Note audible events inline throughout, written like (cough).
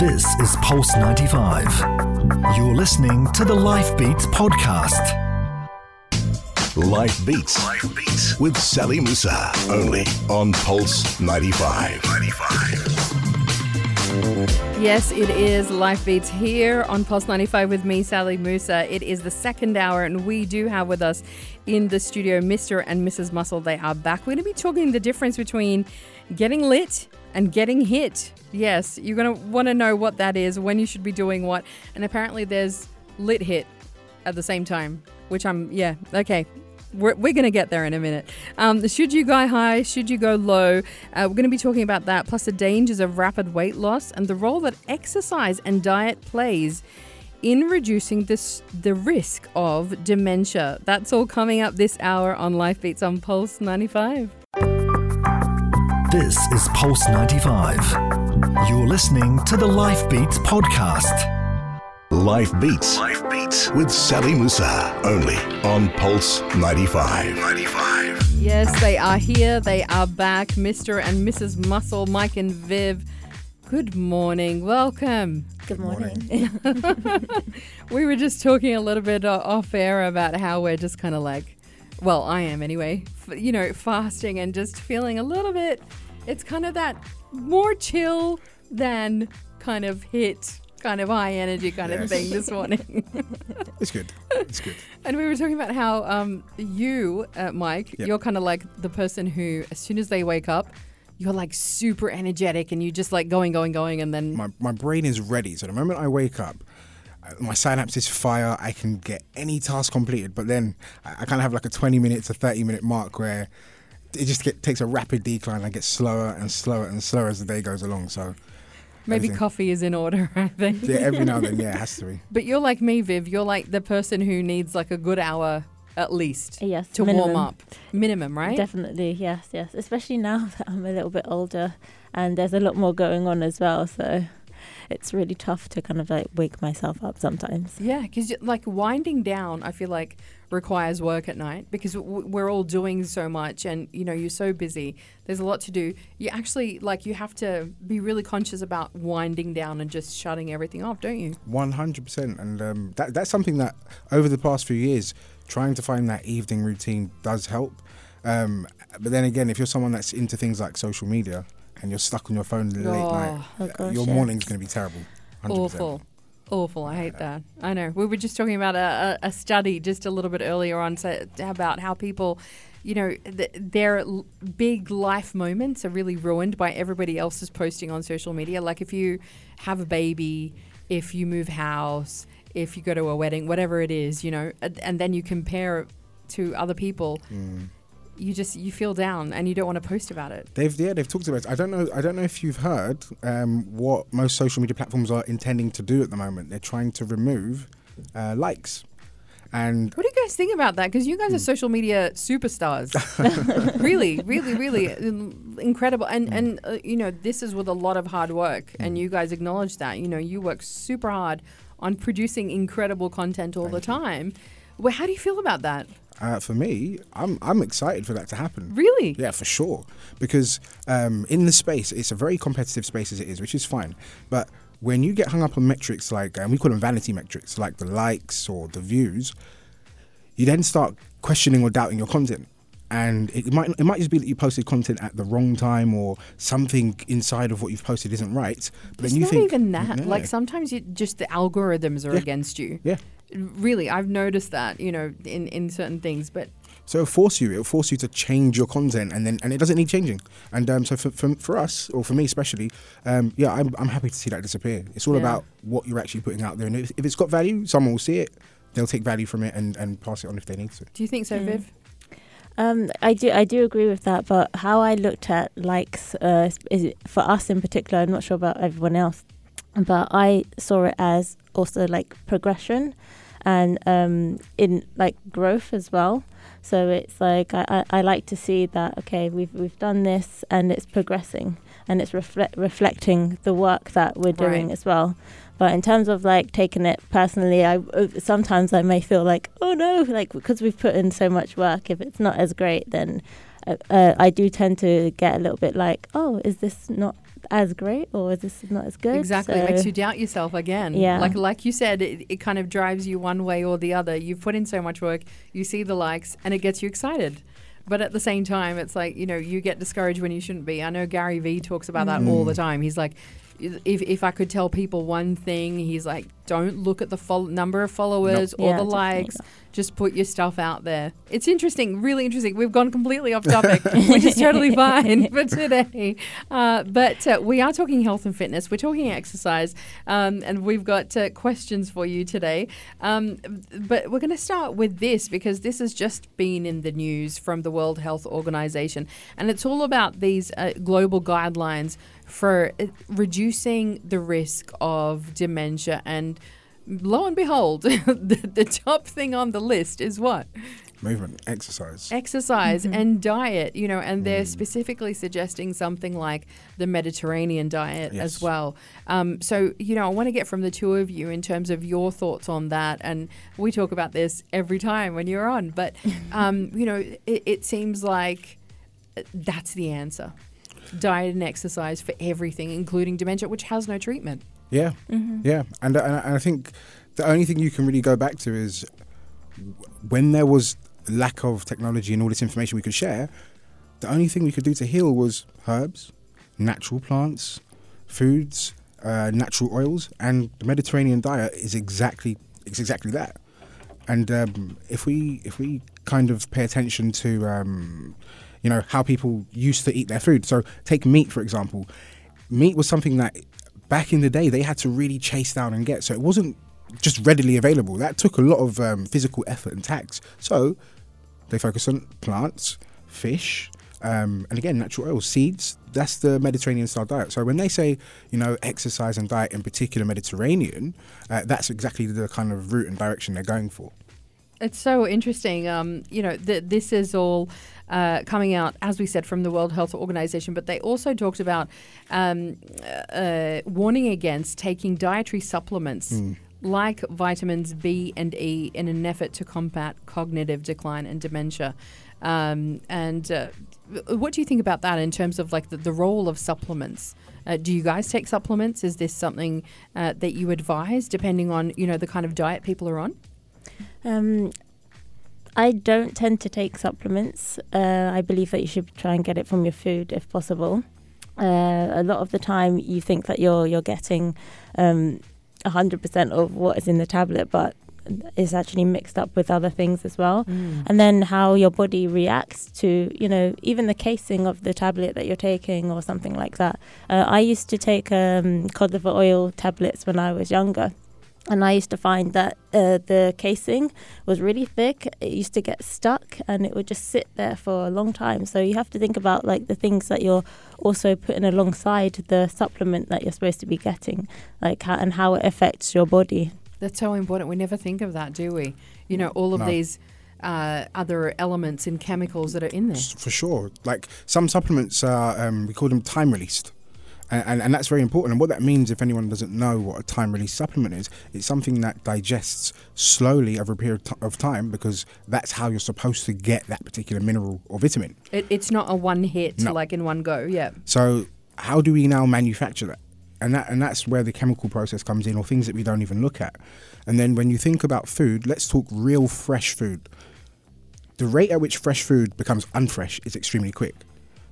This is Pulse 95. You're listening to the Life Beats podcast. Life Beats. Life Beats with Sally Musa. Only on Pulse 95. 95. Yes, it is Life Beats here on Pulse 95 with me, Sally Musa. It is the second hour, and we do have with us in the studio Mr. and Mrs. Muscle. They are back. We're going to be talking the difference between getting lit and getting hit. Yes, you're going to want to know what that is, when you should be doing what. And apparently, there's lit hit at the same time, which I'm, yeah, okay. We're, we're going to get there in a minute. Um, should you go high? Should you go low? Uh, we're going to be talking about that, plus the dangers of rapid weight loss and the role that exercise and diet plays in reducing this, the risk of dementia. That's all coming up this hour on Life Beats on Pulse 95. This is Pulse 95. You're listening to the Life Beats podcast. Life Beats. Life Beats with Sally Musa. Only on Pulse 95. 95. Yes, they are here. They are back. Mr. and Mrs. Muscle, Mike and Viv. Good morning. Welcome. Good morning. (laughs) we were just talking a little bit off air about how we're just kind of like, well, I am anyway, f- you know, fasting and just feeling a little bit, it's kind of that more chill than kind of hit, kind of high energy kind of thing this morning. (laughs) It's good. It's good. and we were talking about how um, you, uh, Mike, Yep. you're kind of like the person who, as soon as they wake up, you're like super energetic and you just like going, going, going, and then My, my brain is ready. So the moment I wake up, my synapses fire. I can get any task completed. But then I, I kind of have like a 20 minute to 30 minute mark where it just get, takes a rapid decline. I get slower and slower and slower as the day goes along. So maybe everything- coffee is in order, (laughs) I think. yeah, every now and then, yeah, it has to be. But you're like me, Viv. You're like the person who needs like a good hour at least Yes, to warm up. Minimum, right? Definitely, yes, yes. Especially now that I'm a little bit older and there's a lot more going on as well. So it's really tough to kind of like wake myself up sometimes. Yeah, because like winding down, I feel like requires work at night because we're all doing so much, and you know you're so busy. There's a lot to do. You actually like you have to be really conscious about winding down and just shutting everything off, don't you? One hundred percent, and um, that that's something that over the past few years, trying to find that evening routine does help. Um, but then again, if you're someone that's into things like social media and you're stuck on your phone late Oh. night, Oh, uh, gosh, your yeah. morning's going to be terrible. 100%. Awful. Awful. I hate that. I know. We were just talking about a, a, study just a little bit earlier on so, about how people, you know, th- their l- big life moments are really ruined by everybody else's posting on social media. Like if you have a baby, if you move house, if you go to a wedding, whatever it is, you know, and, and then you compare it to other people, you just you feel down and you don't want to post about it. They've yeah they've talked about. It. I don't know. I don't know if you've heard um, what most social media platforms are intending to do at the moment. They're trying to remove uh, likes, and What do you guys think about that? Because you guys are social media superstars. (laughs) really, really, really (laughs) incredible. And and uh, you know this is with a lot of hard work, and you guys acknowledge that. You know you work super hard on producing incredible content all the time. Well, how do you feel about that? Uh, for me, I'm I'm excited for that to happen. Really? Yeah, for sure. Because um, in the space, it's a very competitive space as it is, which is fine. But when you get hung up on metrics like, and we call them vanity metrics, like the likes or the views, you then start questioning or doubting your content. And it might it might just be that you posted content at the wrong time or something inside of what you've posted isn't right. But It's then you not think, even that. Yeah. Like sometimes you, just the algorithms are Yeah. against you. yeah. Really, I've noticed that. You know, in in certain things, but So it'll force you. It'll force you to change your content, and then and it doesn't need changing. And um, so for, for for us, or for me especially, um, yeah, I'm I'm happy to see that disappear. It's all Yeah. about what you're actually putting out there, and if, if it's got value, someone will see it. They'll take value from it and, and pass it on if they need to. do you think so, Mm. Viv? Um, I do, I do agree with that. But how I looked at likes uh, is for us in particular. I'm not sure about everyone else, but I saw it as also like progression, and um, in like growth as well. So it's like I, I, I like to see that okay we've we've done this and it's progressing and it's reflect reflecting the work that we're doing Right. as well. But in terms of like taking it personally, I uh, sometimes I may feel like oh no, like because we've put in so much work, if it's not as great, then uh, uh, I do tend to get a little bit like oh is this not as great or is this not as good? Exactly, it makes you doubt yourself again. Yeah. like like you said, it, it kind of drives you one way or the other. You've put in so much work, you see the likes, and it gets you excited. But at the same time, it's like you know you get discouraged when you shouldn't be. I know Gary Vee talks about that all the mm. time. He's like, if if I could tell people one thing, he's like, don't look at the fol- number of followers or Yeah, the likes. not. Just put your stuff out there. It's interesting, really interesting. We've gone completely off topic, which is totally (laughs) fine for today. Uh, but uh, we are talking health and fitness. We're talking exercise, um, and we've got uh, questions for you today. Um, but we're going to start with this because this has just been in the news from the World Health Organization, and it's all about these uh, global guidelines for uh, reducing the risk of dementia and lo and behold, (laughs) the, the top thing on the list is what? Movement, exercise. Exercise Mm-hmm. and diet, you know, and Mm. they're specifically suggesting something like the Mediterranean diet as well. Um, so, you know, I want to get from the two of you in terms of your thoughts on that. And we talk about this every time when you're on, but, (laughs) um, you know, it, it seems like uh, that's the answer diet and exercise for everything, including dementia, which has no treatment. Yeah, yeah, and, and and I think the only thing you can really go back to is when there was lack of technology and all this information we could share. The only thing we could do to heal was herbs, natural plants, foods, uh, natural oils, and the Mediterranean diet is exactly it's exactly that. And um, if we if we kind of pay attention to um, you know how people used to eat their food, so take meat for example. Meat was something that back in the day they had to really chase down and get, so it wasn't just readily available. That took a lot of um, physical effort and tax. So they focus on plants, fish, um, and again natural oils, seeds. That's the Mediterranean style diet. So when they say you know exercise and diet in particular Mediterranean, uh, that's exactly the kind of route and direction they're going for. It's so interesting. Um, you know, th- this is all uh, coming out, as we said, from the World Health Organization, but they also talked about um, uh, warning against taking dietary supplements. Like vitamins B and E in an effort to combat cognitive decline and dementia. Um, and uh, what do you think about that in terms of like the, the role of supplements? Uh, do you guys take supplements? Is this something uh, that you advise depending on, you know, the kind of diet people are on? Um, I don't tend to take supplements. Uh, I believe that you should try and get it from your food if possible. Uh, a lot of the time, you think that you're you're getting um, 100% of what is in the tablet, but it's actually mixed up with other things as well. And then how your body reacts to, you know, even the casing of the tablet that you're taking or something like that. Uh, I used to take um, cod liver oil tablets when I was younger. And I used to find that uh, the casing was really thick. It used to get stuck and it would just sit there for a long time. So you have to think about like the things that you're also putting alongside the supplement that you're supposed to be getting, like how, and how it affects your body. That's so important. We never think of that, do we? You know, all of No. these uh, other elements and chemicals that are in there. For sure. Like some supplements are, um, we call them time released. And, and, and that's very important. And what that means, if anyone doesn't know what a time release supplement is, it's something that digests slowly over a period of time because that's how you're supposed to get that particular mineral or vitamin. It, it's not a one hit, No. like in one go. Yeah. So how do we now manufacture that? And that and that's where the chemical process comes in, or things that we don't even look at. And then when you think about food, let's talk real fresh food. The rate at which fresh food becomes unfresh is extremely quick.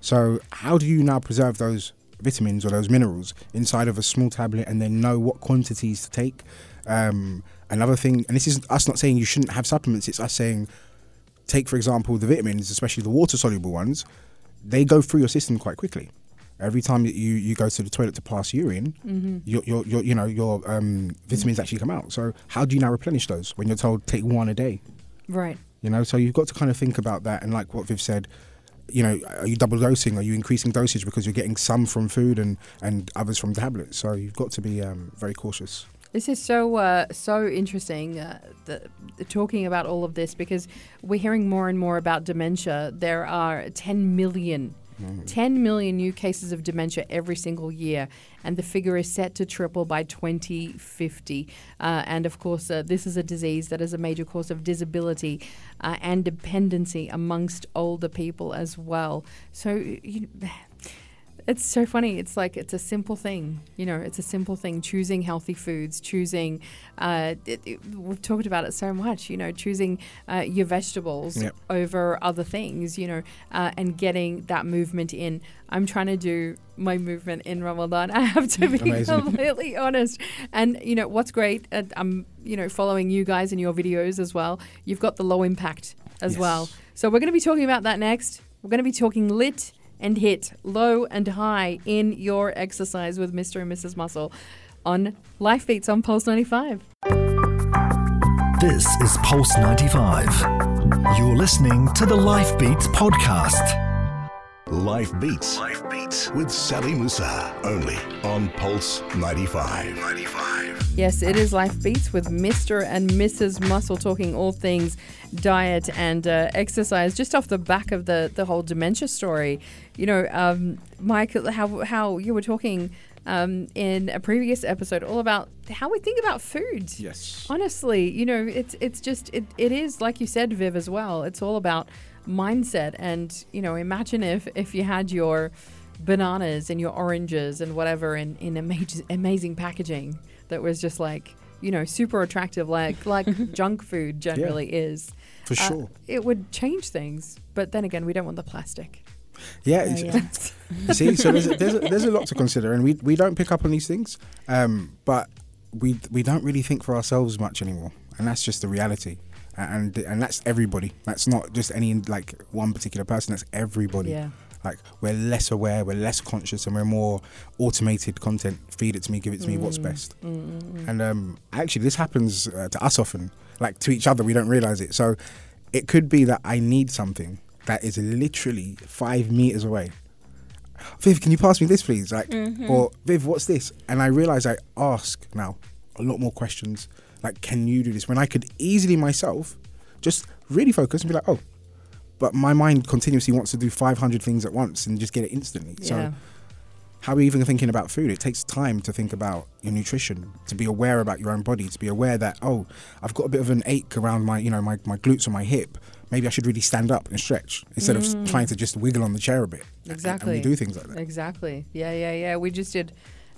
So how do you now preserve those vitamins or those minerals inside of a small tablet and then know what quantities to take? Um, another thing, and this is us not saying you shouldn't have supplements. It's us saying take for example the vitamins, especially the water soluble ones. They go through your system quite quickly. Every time that you, you go to the toilet to pass urine, your, your, your you know your um, vitamins actually come out. So how do you now replenish those when you're told take one a day? Right. You know, so you've got to kind of think about that. And like what Viv said, you know, are you double dosing? Are you increasing dosage because you're getting some from food and and others from tablets? So you've got to be um, very cautious. This is so uh, so interesting. Uh, the, the talking about all of this because we're hearing more and more about dementia. There are 10 million. 10 million new cases of dementia every single year, and the figure is set to triple by 2050. Uh, and of course, uh, this is a disease that is a major cause of disability uh, and dependency amongst older people as well. So, you, It's so funny. It's like it's a simple thing, you know. It's a simple thing. Choosing healthy foods, choosing. Uh, it, it- we've talked about it so much, you know. Choosing uh, your vegetables Yep. over other things, you know, uh, and getting that movement in. I'm trying to do my movement in Ramadan. (laughs) I have to be Amazing. completely honest. And you know what's great? Uh, I'm you know following you guys in your videos as well. You've got the low impact as Yes. well. So we're going to be talking about that next. We're going to be talking lit and hit, low and high in your exercise with Mr. and Mrs. Muscle on Life Beats on Pulse 95. This is Pulse 95. You're listening to the Life Beats podcast. Life Beats. Life Beats with Sally Musa. Only on Pulse 95. 95. Yes, it is Life Beats with Mr. and Mrs. Muscle talking all things diet and uh, exercise. Just off the back of the the whole dementia story, you know, um, Mike, how how you were talking um, in a previous episode all about how we think about food. Yes. Honestly, you know, it's it's just it, it is like you said, Viv, as well. It's all about mindset, and you know, imagine if if you had your bananas and your oranges and whatever in in amazing amazing packaging that was just like you know super attractive, like like (laughs) junk food generally is. For Uh, sure. it would change things, but then again, we don't want the plastic. Yeah, Yeah, yeah. (laughs) you see, so there's a, there's, a, there's a lot to consider, and we we don't pick up on these things, um, but we we don't really think for ourselves much anymore, and that's just the reality, and and that's everybody. That's not just any like one particular person. That's everybody. Yeah. Like we're less aware, we're less conscious, and we're more automated content. Feed it to me, give it to me. What's mm. best? Mm, mm, and um, actually, this happens uh, to us often, like to each other. We don't realize it. So it could be that I need something that is literally five meters away. Viv, can you pass me this, please? Like, mm-hmm. or Viv, what's this? And I realize I ask now a lot more questions. Like, can you do this? When I could easily myself just really focus and be like, oh, but my mind continuously wants to do 500 things at once and just get it instantly. Yeah. So how are you even thinking about food? It takes time to think about your nutrition, to be aware about your own body, to be aware that oh, I've got a bit of an ache around my you know my, my glutes or my hip. Maybe I should really stand up and stretch instead of trying to just wiggle on the chair a bit. And- Mm. Exactly. And we do things like that. Exactly. Yeah, yeah, yeah. We just did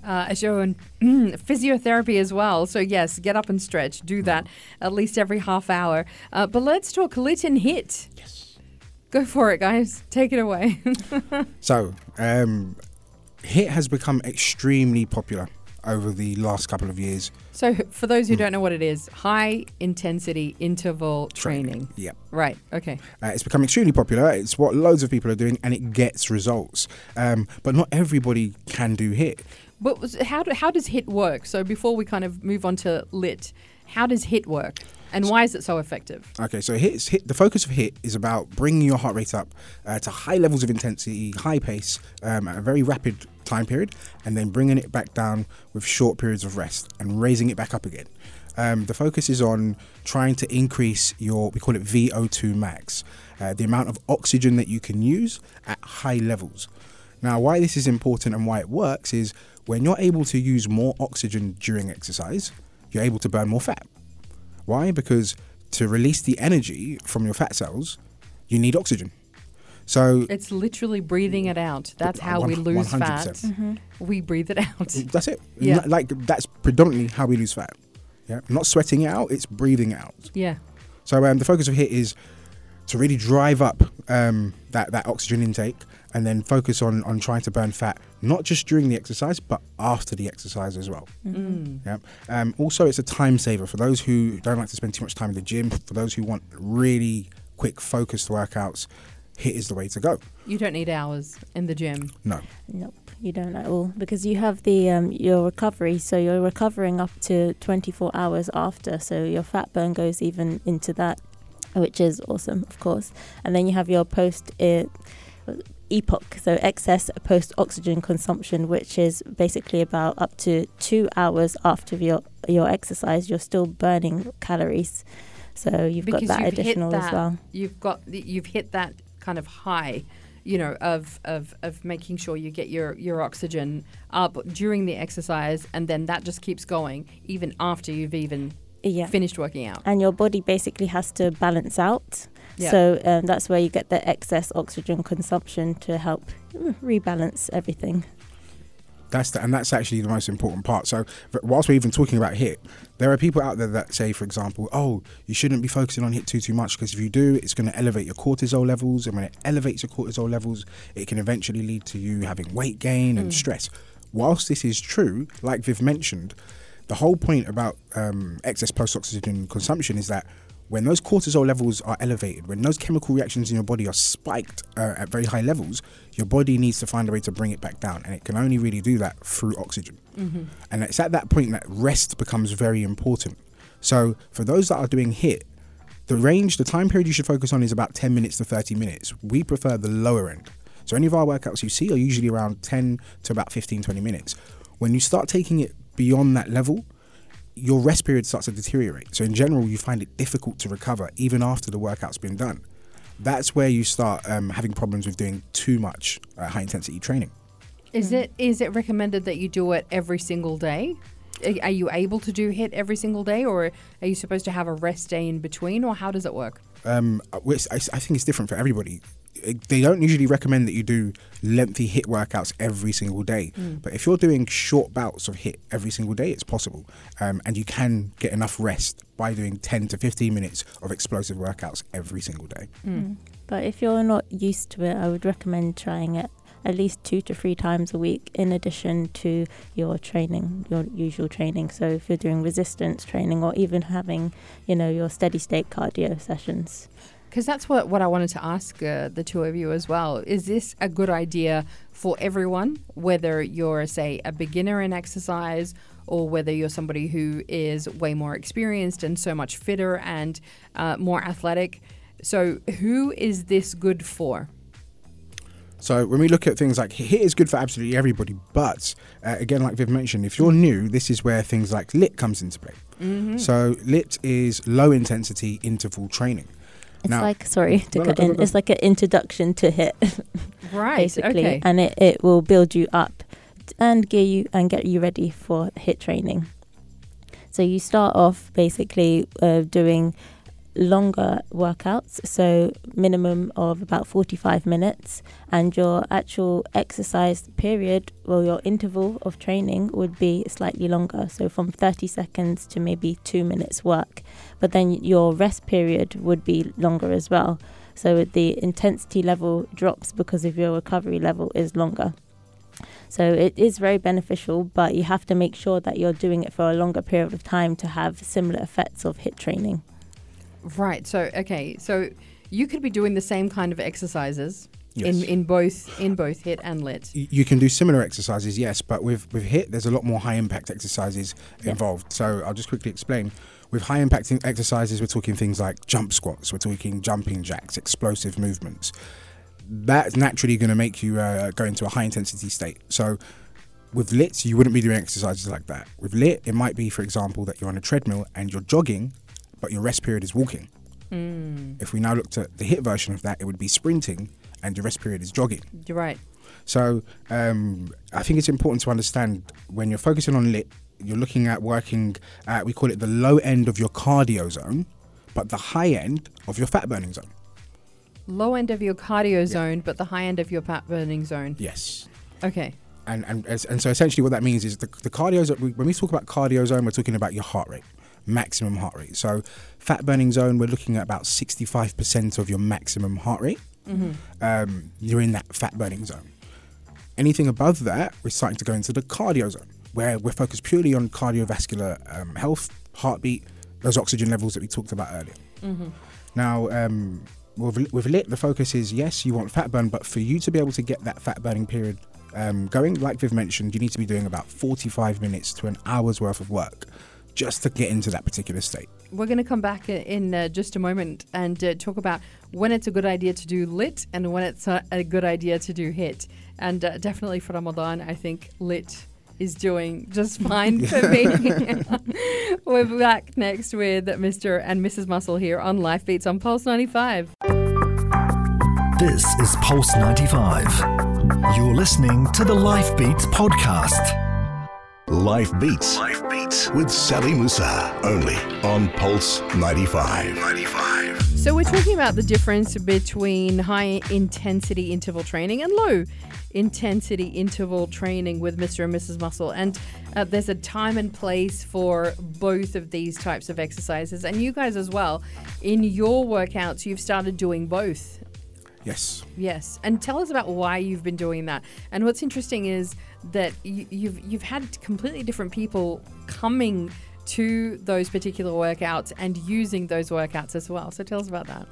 uh, a show on physiotherapy as well. So, yes, get up and stretch. Do that at least every half hour. Uh, but let's talk lit and hit. Yes. Go for it, guys. Take it away. (laughs) So, um, HIIT has become extremely popular over the last couple of years. so, for those who don't know what it is, high intensity interval training. Yep. Right. Okay. Uh, it's become extremely popular. It's what loads of people are doing, and it gets results. Um, but not everybody can do HIIT. But was- how, do, how does HIIT work? So, before we kind of move on to lit, how does HIIT work? And why is it so effective? Okay, so hit, hit the focus of hit is about bringing your heart rate up uh, to high levels of intensity, high pace, um, at a very rapid time period, and then bringing it back down with short periods of rest and raising it back up again. Um, the focus is on trying to increase your, we call it VO2 max, uh, the amount of oxygen that you can use at high levels. Now, why this is important and why it works is when you're able to use more oxygen during exercise, you're able to burn more fat. Why? Because to release the energy from your fat cells, you need oxygen. So It's literally breathing it out. That's how we lose 100%. fat. We breathe it out. (laughs) that's it. Yeah. Like that's predominantly how we lose fat. Yeah, not sweating it out; it's breathing it out. Yeah. So um, the focus of HIIT is to really drive up um, that that oxygen intake, and then focus on on trying to burn fat, not just during the exercise, but after the exercise as well. Yeah. Um, also, it's a time saver for those who don't like to spend too much time in the gym. For those who want really quick, focused workouts, HIIT is the way to go. You don't need hours in the gym. No. Nope, you don't at all because you have the um, your recovery. So you're recovering up to 24 hours after. So your fat burn goes even into that, which is awesome, of course. And then you have your post uh, EPOC, so excess post oxygen consumption, which is basically about up to two hours after your your exercise. You're still burning calories. So you've Because got that you've additional that, as well. You've got you've hit that kind of high, you know, of of of making sure you get your your oxygen up during the exercise, and then that just keeps going even after you've even Yeah. finished working out. and your body basically has to balance out. Yeah. So um, that's where you get the excess oxygen consumption to help mm, rebalance everything. That's the, and that's actually the most important part. So, whilst we're even talking about hit, there are people out there that say, for example, oh, you shouldn't be focusing on hit too too much because if you do, it's going to elevate your cortisol levels, and when it elevates your cortisol levels, it can eventually lead to you having weight gain and stress. Whilst this is true, like Viv mentioned, the whole point about um, excess post oxygen consumption is that when those cortisol levels are elevated, when those chemical reactions in your body are spiked uh, at very high levels, your body needs to find a way to bring it back down, and it can only really do that through oxygen. And it's at that point that rest becomes very important. So for those that are doing HIIT, the range, the time period you should focus on is about 10 minutes to 30 minutes. We prefer the lower end. So any of our workouts you see are usually around 10 to about 15, 20 minutes. When you start taking it beyond that level, your rest period starts to deteriorate. So in general, you find it difficult to recover even after the workout's been done. That's where you start um, having problems with doing too much uh, high intensity training. Is it is it recommended that you do it every single day? Are you able to do hit every single day, or are you supposed to have a rest day in between, or how does it work? um, I, I think it's different for everybody. It- They don't usually recommend that you do lengthy hit workouts every single day, mm. but if you're doing short bouts of hit every single day, it's possible, um, and you can get enough rest by doing 10 to 15 minutes of explosive workouts every single day. Mm. Mm. But if you're not used to it, I would recommend trying it at least two to three times a week in addition to your training, your usual training. So if you're doing resistance training or even having, you know, your steady state cardio sessions. Because that's what, what I wanted to ask uh, the two of you as well. Is this a good idea for everyone, whether you're, say, a beginner in exercise or whether you're somebody who is way more experienced and so much fitter and uh, more athletic? So, who is this good for? So when we look at things like HIIT is good for absolutely everybody, but uh, again, like Viv mentioned, if you're new, this is where things like LIIT comes into play. So LIIT is low intensity interval training. It's Now- like sorry to No, no, cut go, in. go, go. It's like an introduction to hit, (laughs) Right. basically, Okay. and it, it will build you up and gear you and get you ready for hit training. So you start off basically uh, doing longer workouts, so minimum of about 45 minutes, and your actual exercise period, well, your interval of training would be slightly longer, so from 30 seconds to maybe two minutes work. But then your rest period would be longer as well. So the intensity level drops because of your recovery level is longer. So it is very beneficial, but you have to make sure that you're doing it for a longer period of time to have similar effects of hit training. Right. So okay. So you could be doing the same kind of exercises Yes. in in both in both hit and lit. You can do similar exercises, yes, but with, with HIIT, there's a lot more high impact exercises Yeah. involved. So I'll just quickly explain. With high impact exercises, we're talking things like jump squats, we're talking jumping jacks, explosive movements. That's naturally going to make you uh, go into a high intensity state. So with lit, you wouldn't be doing exercises like that. With lit, it might be, for example, that you're on a treadmill and you're jogging, but your rest period is walking. If we now looked at the hit version of that, it would be sprinting and your rest period is jogging. You're right. So um, I think it's important to understand when you're focusing on lit, you're looking at working at, we call it the low end of your cardio zone, but the high end of your fat burning zone. Low end of your cardio zone, but the high end of your fat burning zone. Yes. Okay. And, and, and so essentially what that means is the, the cardio zone, when we talk about cardio zone, we're talking about your heart rate, maximum heart rate. So fat burning zone, we're looking at about 65% of your maximum heart rate. Um, you're in that fat burning zone. Anything above that, we're starting to go into the cardio zone, where we're focused purely on cardiovascular um, health, heartbeat, those oxygen levels that we talked about earlier. Now, um, with, with lit, the focus is yes, you want fat burn, but for you to be able to get that fat burning period um, going, like Viv mentioned, you need to be doing about 45 minutes to an hour's worth of work just to get into that particular state. We're going to come back in uh, just a moment and uh, talk about when it's a good idea to do lit and when it's a, a good idea to do hit. And uh, definitely for Ramadan, I think lit is doing just (laughs) fine for me. (laughs) We're back next with Mr. and Mrs. Muscle here on Life Beats on Pulse 95. This is Pulse 95. You're listening to the Life Beats podcast. Life Beats. Life Beats with Sally Musa. Only on Pulse 95. 95. So we're talking about the difference between high intensity interval training and low intensity interval training with Mr. and Mrs. Muscle. And uh, there's a time and place for both of these types of exercises. And you guys as well, in your workouts, you've started doing both. Yes. Yes, and tell us about why you've been doing that. And what's interesting is that you, you've you've had completely different people coming to those particular workouts and using those workouts as well. So tell us about that.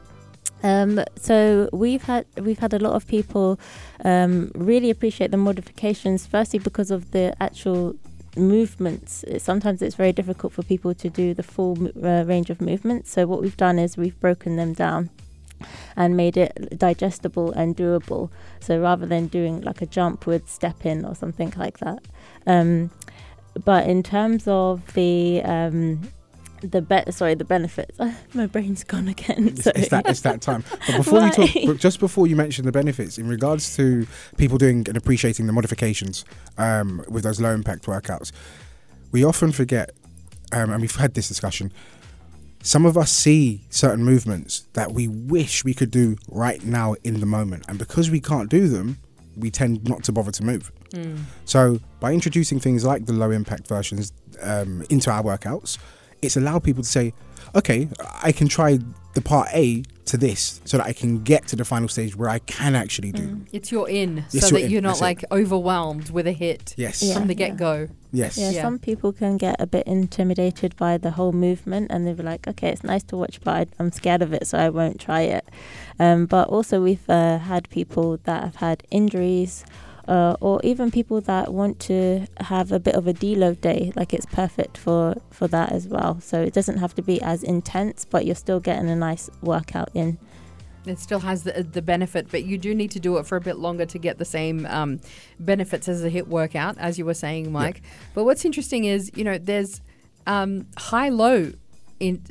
Um, so we've had we've had a lot of people um, really appreciate the modifications. Firstly, because of the actual movements. Sometimes it's very difficult for people to do the full uh, range of movements. So what we've done is we've broken them down and made it digestible and doable. So rather than doing like a jump with step in or something like that. Um, but in terms of the um, the be- sorry the benefits (laughs) my brain's gone again it's, it's, that it's that time but before you talk (laughs) just before you mention the benefits in regards to people doing and appreciating the modifications um, with those low impact workouts we often forget um, and we've had this discussion some of us see certain movements that we wish we could do right now in the moment and because we can't do them we tend not to bother to move mm. so by introducing things like the low impact versions um, into our workouts it's allowed people to say, okay, I can try the part A to this so that I can get to the final stage where I can actually do. Mm. It's your in, it's so your that you're not That's like it. overwhelmed with a hit yes. Yeah, from the get go. Yeah. Yes. Yeah, yeah, some people can get a bit intimidated by the whole movement and they'll be like, okay, it's nice to watch, but I, am scared of it, so I won't try it. Um, but also, we've uh, had people that have had injuries uh, or even people that want to have a bit of a deload day like it's perfect for for that as well so it doesn't have to be as intense but you're still getting a nice workout in it still has the, the benefit, but you do need to do it for a bit longer to get the same um, benefits as a HIIT workout, as you were saying, Mike. But what's interesting is, you know, there's um, high low in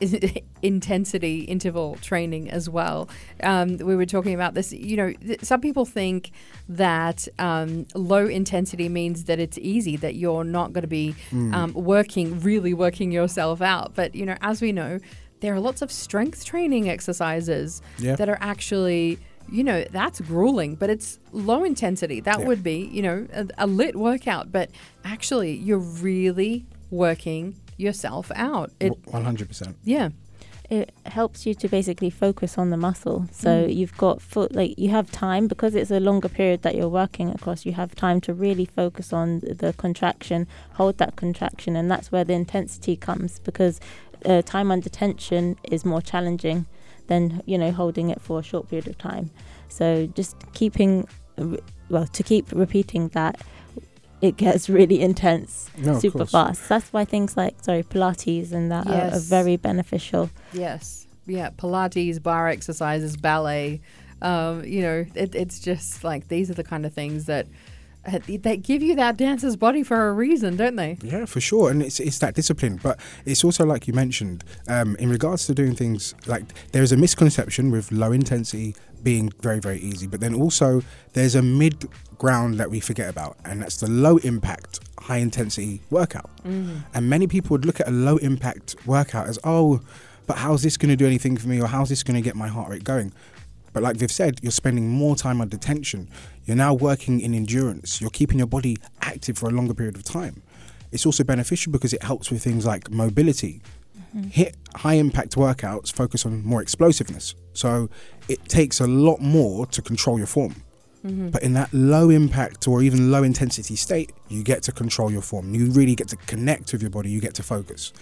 (laughs) intensity interval training as well. Um, we were talking about this. You know, th- some people think that um, low intensity means that it's easy, that you're not going to be mm. um, working, really working yourself out. But, you know, as we know, there are lots of strength training exercises yeah. that are actually you know that's grueling but it's low intensity that yeah. would be you know a, a, lit workout but actually you're really working yourself out. It, 100%. Yeah. It helps you to basically focus on the muscle. So mm. you've got foot, like you have time because it's a longer period that you're working across. You have time to really focus on the contraction, hold that contraction, and that's where the intensity comes because uh, time under tension is more challenging than you know holding it for a short period of time. So just keeping, well, to keep repeating that it gets (laughs) really intense no, super fast. That's why things like sorry Pilates and that yes. are, are, very beneficial. Yes, yeah, Pilates, barre exercises, ballet. Um, you know, it, it's just like these are the kind of things that (laughs) they give you that dancer's body for a reason, don't they? Yeah, for sure, and it's it's that discipline. But it's also like you mentioned, um, in regards to doing things like there is a misconception with low intensity being very very easy, but then also there's a mid ground that we forget about, and that's the low impact, high intensity workout. Mm. And many people would look at a low impact workout as, oh, but how's this going to do anything for me, or how's this going to get my heart rate going? But like Viv said, you're spending more time on tension. You're now working in endurance. You're keeping your body active for a longer period of time. It's also beneficial because it helps with things like mobility. Mm-hmm. HIIT high impact workouts focus on more explosiveness. So it takes a lot more to control your form. Mm-hmm. But in that low impact or even low intensity state, you get to control your form. You really get to connect with your body. You get to focus.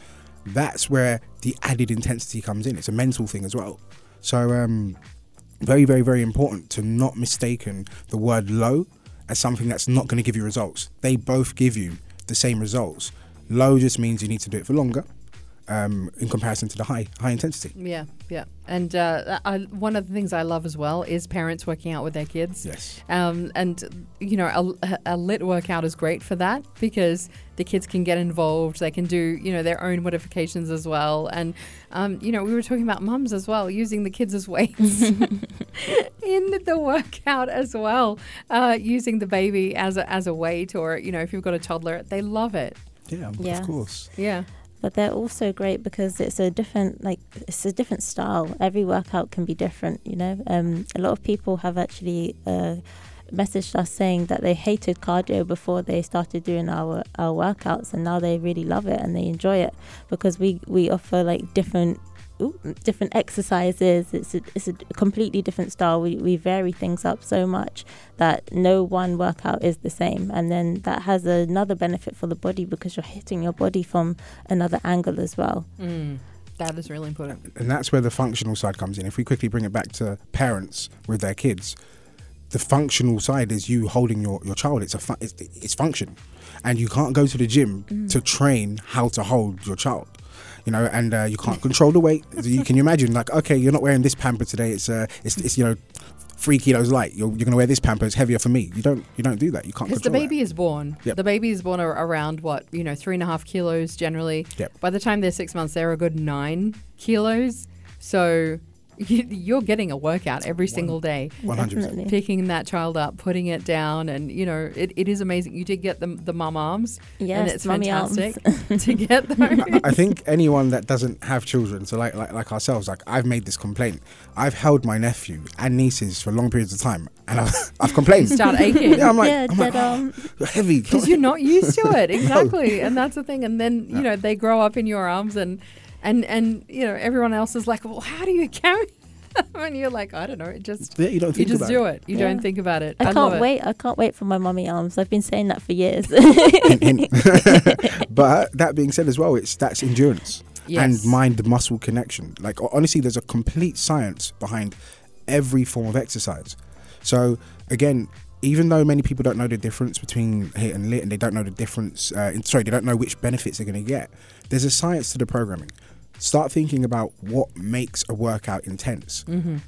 That's where the added intensity comes in. It's a mental thing as well. So, um, very, very, very important to not mistaken the word low as something that's not going to give you results. They both give you the same results. Low just means you need to do it for longer, um, in comparison to the high high intensity. Yeah, yeah. And uh, I, one of the things I love as well is parents working out with their kids. Yes. Um, and, you know, a, a lit workout is great for that because the kids can get involved. They can do, you know, their own modifications as well. And, um, you know, we were talking about mums as well, using the kids as (laughs) weights (laughs) in the workout as well, uh, using the baby as a, as a weight or, you know, if you've got a toddler, they love it. Yeah, Yeah. of course. Yeah. But they're also great because it's a different like it's a different style. Every workout can be different you know? Um, a lot of people have actually uh, messaged us saying that they hated cardio before they started doing our our workouts and now they really love it and they enjoy it because we we offer like different ooh, different exercises it's a, it's a completely different style we, we vary things up so much that no one workout is the same and then that has another benefit for the body because you're hitting your body from another angle as well Mm, that is really important. and that's where the functional side comes in. If we quickly bring it back to parents with their kids, the functional side is you holding your, your child. It's a fu- it's, it's function, and you can't go to the gym to train how to hold your child. You know, and uh, you can't control the weight. You can you imagine, like, okay, you're not wearing this pamper today. It's uh, it's, it's you know, three kilos light. You're, you're gonna wear this pamper. It's heavier for me. You don't you don't do that. You can't Because the baby is born. Yep. The baby is born around what, you know, three and a half kilos generally. Yep. By the time they're six months, they're a good nine kilos. So (laughs) you're getting a workout every single day. 100%. Picking that child up, putting it down, and you know it, it is amazing. You did get the the mum arms, and it's mummy arms. fantastic (laughs) to get (laughs) those. I think anyone that doesn't have children, so like, like like ourselves, like I've made this complaint. I've held my nephew and nieces for long periods of time, and I've, I've complained. Start aching. Yeah, I'm like, yeah I'm like, dead arm oh, you're heavy. because you're not used to it exactly and that's the thing and then you know they grow up in your arms and and and you know everyone else is like well how do you (laughs) carry them and you're like i don't know it just yeah, you don't you just about do it. it you Yeah. don't think about it I, love can't it. wait. I can't wait for my mummy arms. I've been saying that for years. Hint, hint. (laughs) (laughs) but that being said, as well, it's that's endurance Yes. and mind-muscle connection. Like honestly, there's a complete science behind every form of exercise. So again. Even though many people don't know the difference between hit and lit, and they don't know the difference, uh, in, sorry, they don't know which benefits they're going to get. There's a science to the programming. Start thinking about what makes a workout intense. Mm-hmm.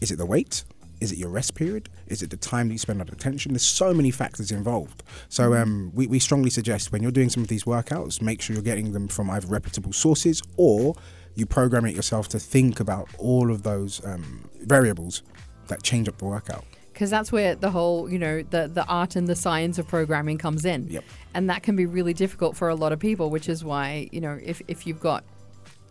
Is it the weight? Is it your rest period? Is it the time that you spend under attention? There's so many factors involved. So um, we, we strongly suggest when you're doing some of these workouts, make sure you're getting them from either reputable sources or you program it yourself to think about all of those um, variables that change up the workout. because that's where the whole you know the the art and the science of programming comes in Yep. and that can be really difficult for a lot of people which is why you know if, if you've got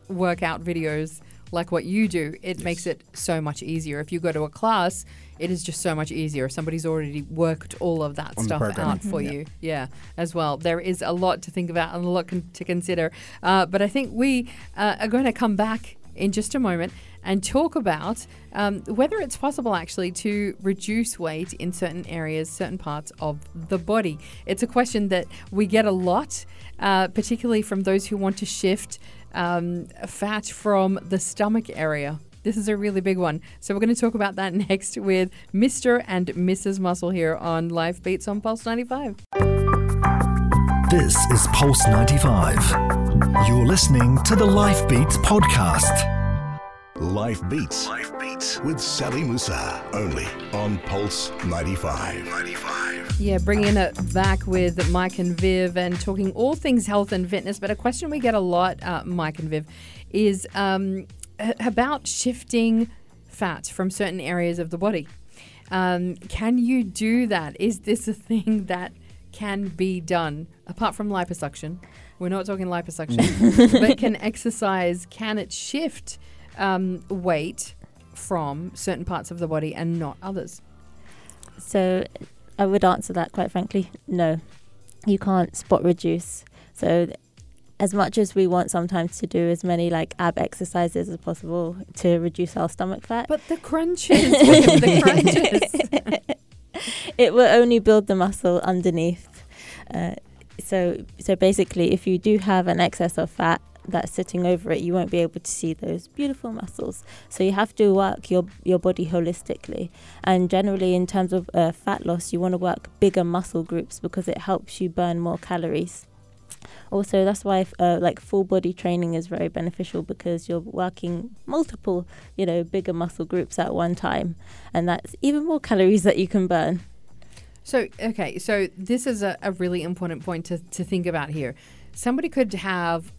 workout videos like what you do it makes it so much easier. If you go to a class it is just so much easier. Somebody's already worked all of that On stuff out for Yeah. you yeah as well. There is a lot to think about and a lot con- to consider. Uh, but i think we uh, are going to come back in just a moment and talk about um, whether it's possible actually to reduce weight in certain areas, certain parts of the body. It's a question that we get a lot, uh, particularly from those who want to shift um, fat from the stomach area. This is a really big one. So, we're going to talk about that (laughs) next with Mr. and Mrs. Muscle here on Life Beats on Pulse 95. This is Pulse 95. You're listening to the Life Beats podcast. Life Beats. Life Beats with Sally Musa. Only on Pulse 95. 95. Yeah, bringing it back with Mike and Viv and talking all things health and fitness. But a question we get a lot, uh, Mike and Viv, is um, about shifting fat from certain areas of the body. Um, can you do that? Is this a thing (laughs) that can be done apart from liposuction? We're not talking liposuction, (laughs) but can exercise, can it shift um, weight from certain parts of the body and not others? So I would answer that quite frankly, no. You can't spot reduce. So as much as we want sometimes to do as many like ab exercises as possible to reduce our stomach fat, But the (laughs) crunches, (laughs) the crunches. (laughs) it will only build the muscle underneath. Uh, so so basically if you do have an excess of fat that's sitting over it, you won't be able to see those beautiful muscles. So you have to work your your body holistically. And generally, in terms of uh, fat loss, you want to work bigger muscle groups because it helps you burn more calories. also that's why uh, like full body training is very beneficial because you're working multiple, you know, bigger muscle groups at one time, and that's even more calories that you can burn. So, okay, so this is a, a really important point to, to think about here. Somebody could have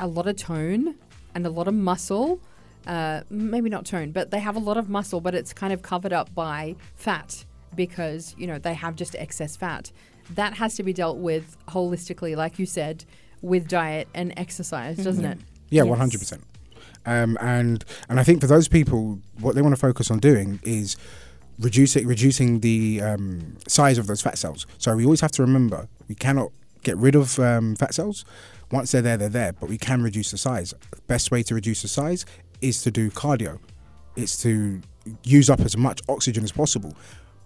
a, lot of tone and a lot of muscle, uh, maybe not tone, but they have a lot of muscle, but it's kind of covered up by fat because, you know, they have just excess fat. That has to be dealt with holistically, like you said, with diet and exercise, doesn't it? Yeah, Yes. one hundred percent. Um, and and I think for those people, what they want to focus on doing is reducing reducing the um, size of those fat cells. So we always have to remember we cannot get rid of um, fat cells. Once they're there, they're there. But we can reduce the size. Best way to reduce the size is to do cardio. It's to use up as much oxygen as possible.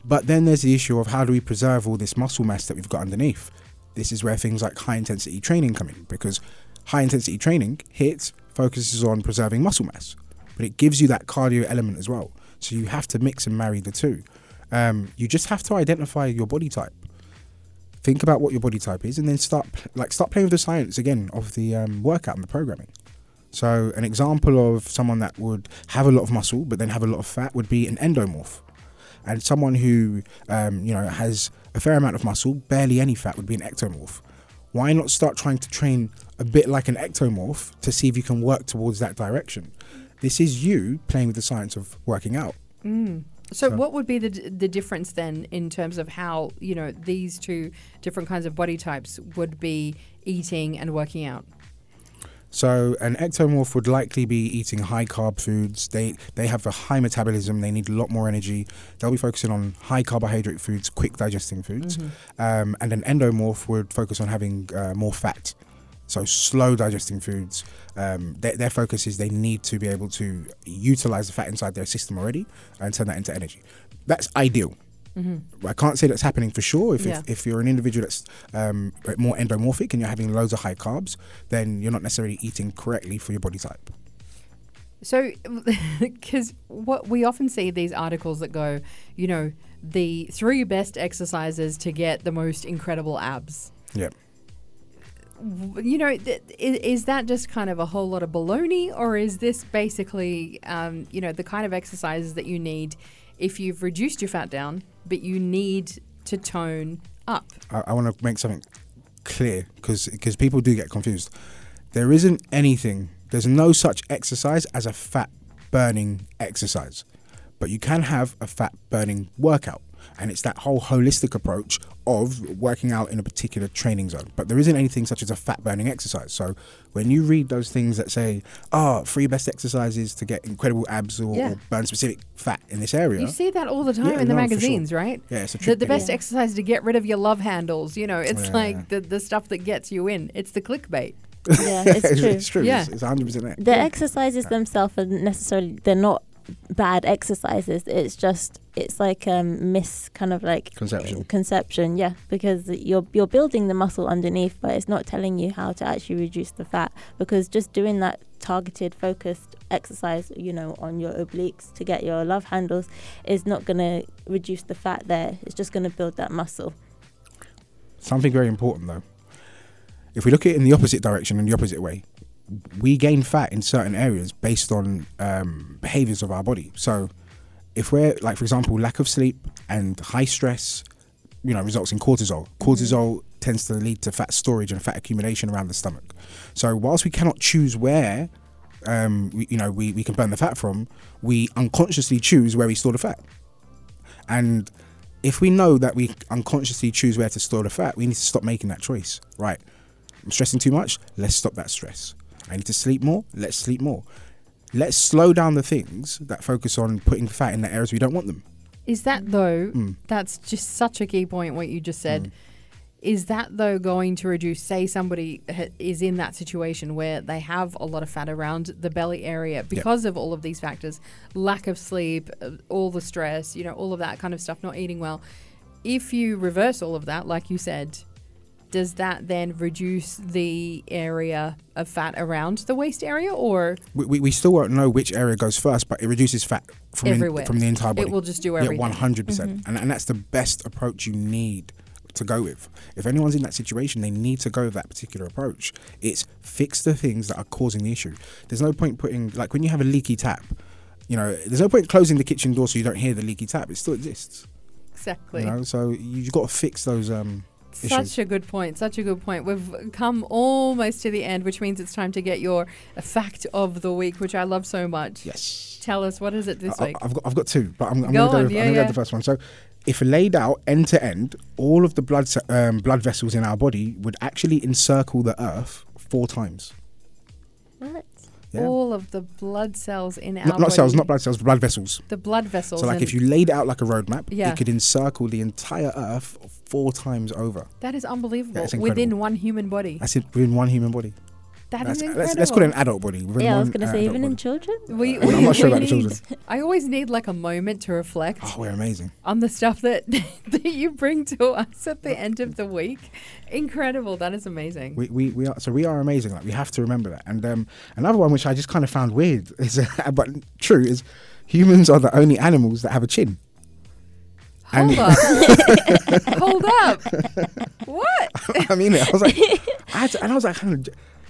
But then there's the issue of how do we preserve all this muscle mass that we've got underneath. This is where things like high intensity training come in because high intensity training hits focuses on preserving muscle mass, but it gives you that cardio element as well. So you have to mix and marry the two. Um, you just have to identify your body type. Think about what your body type is, and then start like start playing with the science again of the um, workout and the programming. So an example of someone that would have a lot of muscle but then have a lot of fat would be an endomorph, and someone who um, you know has a fair amount of muscle, barely any fat, would be an ectomorph. Why not start trying to train a bit like an ectomorph to see if you can work towards that direction? This is you playing with the science of working out. So, So- what would be the the difference then in terms of how you know these two different kinds of body types would be eating and working out? So an ectomorph would likely be eating high carb foods. They they have a high metabolism. They need a lot more energy. They'll be focusing on high carbohydrate foods, quick digesting foods. Um, and an endomorph would focus on having uh, more fat. So slow digesting foods. Um, their, their focus is they need to be able to utilize the fat inside their system already and turn that into energy. That's ideal. I can't say that's happening for sure. If, Yeah. if, if you're an individual that's um, more endomorphic and you're having loads of high carbs, then you're not necessarily eating correctly for your body type. So, (laughs) because what we often see these articles that go, you know, the three best exercises to get the most incredible abs. Yeah. You know, th- is that just kind of a whole lot of baloney, or is this basically, um, you know, the kind of exercises that you need if you've reduced your fat down, but you need to tone up? I, I want to make something clear because because people do get confused. There isn't anything. There's no such exercise as a fat burning exercise, but you can have a fat burning workout, and it's that whole holistic approach of working out in a particular training zone. But there isn't anything such as a fat burning exercise. So when you read those things that say, "Oh, three best exercises to get incredible abs or, Yeah. or burn specific fat in this area," You see that all the time Yeah, in the no, for sure. magazines, right? Yeah, it's a the, trick the thing. best exercise to get rid of your love handles. You know, it's Yeah. like the, the stuff that gets you in. It's the clickbait. Yeah, it's (laughs) true. it's true. Yeah. It's, it's 100% it. The exercises themselves are necessarily they're not bad exercises. It's just it's like um miss kind of like Conception. conception, yeah, because you're you're building the muscle underneath, but it's not telling you how to actually reduce the fat. Because just doing that targeted, focused exercise, you know, on your obliques to get your love handles, is not going to reduce the fat there. It's just going to build that muscle. Something very important though. If we look at it in the opposite direction, in the opposite way, we gain fat in certain areas based on um, behaviors of our body. So, if we're like, for example, lack of sleep and high stress, you know, results in cortisol. Cortisol tends to lead to fat storage and fat accumulation around the stomach. So, whilst we cannot choose where, um, we, you know, we, we can burn the fat from, we unconsciously choose where we store the fat. And if we know that we unconsciously choose where to store the fat, we need to stop making that choice. Right. I'm stressing too much. Let's stop that stress. I need to sleep more. Let's sleep more. Let's slow down the things that focus on putting fat in the areas we don't want them. Is that though? Mm. That's just such a key point. What you just said. Is that though going to reduce? Say somebody is in that situation where they have a lot of fat around the belly area because of all of these factors, lack of sleep, uh, all the stress, you know, all of that kind of stuff, not eating well. If you reverse all of that, like you said, does that then reduce the area of fat around the waist area, or We, we, we still won't know which area goes first, but it reduces fat from, Everywhere. in, from the entire body. it will just do everything Yeah, one hundred percent, and and that's the best approach you need to go with. If anyone's in that situation, they need to go with that particular approach. It's fix the things that are causing the issue. There's no point putting like when you have a leaky tap. You know, there's no point closing the kitchen door so you don't hear the leaky tap. It still exists. Exactly. You know, so you've got to fix those um, issues. Such a good point. Such a good point. We've come almost to the end, which means it's time to get your fact of the week, which I love so much. Yes. Tell us what is it this I- week? I've got I've got two, but I'm, I'm Go gonna go. on, with, yeah, go with the first one. So, if laid out end to end, all of the blood um, blood vessels in our body would actually encircle the Earth four times. What? Yeah. All of the blood cells in our Not, not cells, not blood cells, blood vessels. the blood vessels. So, like if you laid it out like a roadmap, Yeah. it could encircle the entire Earth four times over. that is unbelievable Yeah, it's within one human body. That's it within one human body. That is That's, incredible. let's, let's call it an adult body. within Yeah, I was going to say, adult even in children? We, I'm not sure we about the children. I always need like a moment to reflect Oh, we're amazing. on the stuff that (laughs) that you bring to us at the end of the week. Incredible. That is amazing. We, we, we are so we are amazing. Like we have to remember that. And um, another one which I just kind of found weird (laughs) is, but true is, humans are the only animals that have a chin. Hold up. (laughs) Hold up. What? I mean, it. I was like, I had to, and I was like, "Hang on,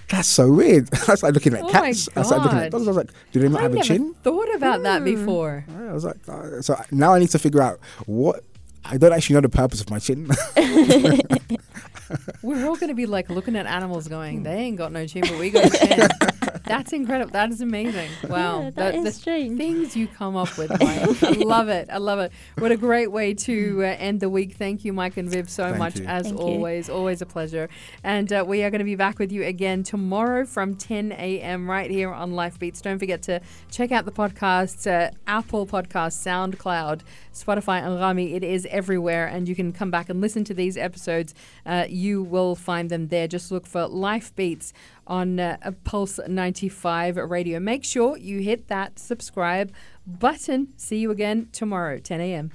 that's so weird. (laughs) I like looking at Oh cats. I like looking at dogs. I was like, do they not I have a chin? thought about that before. I was like, uh, so now I need to figure out what. I don't actually know the purpose of my chin. (laughs) (laughs) (laughs) We're all going to be like looking at animals going, they ain't got no chin, but we got a chin. (laughs) That's incredible. That is amazing. Wow. Yeah, that The- is the strange. Things you come up with, (laughs) Mike. I love it. I love it. What a great way to uh, end the week. Thank you, Mike and Viv, so Thank much you. as Thank you. always. Always a pleasure. And uh, we are going to be back with you again tomorrow from 10 a.m. right here on Life Beats. Don't forget to check out the podcast, uh, Apple Podcast, SoundCloud, Spotify, Anghami. It is everywhere, and you can come back and listen to these episodes. Uh, you will find them there. Just look for Life Beats on uh, Pulse 95 Radio. Make sure you hit that subscribe button. See you again tomorrow, 10 a.m.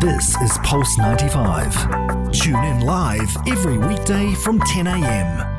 This is Pulse 95. Tune in live every weekday from 10 a.m.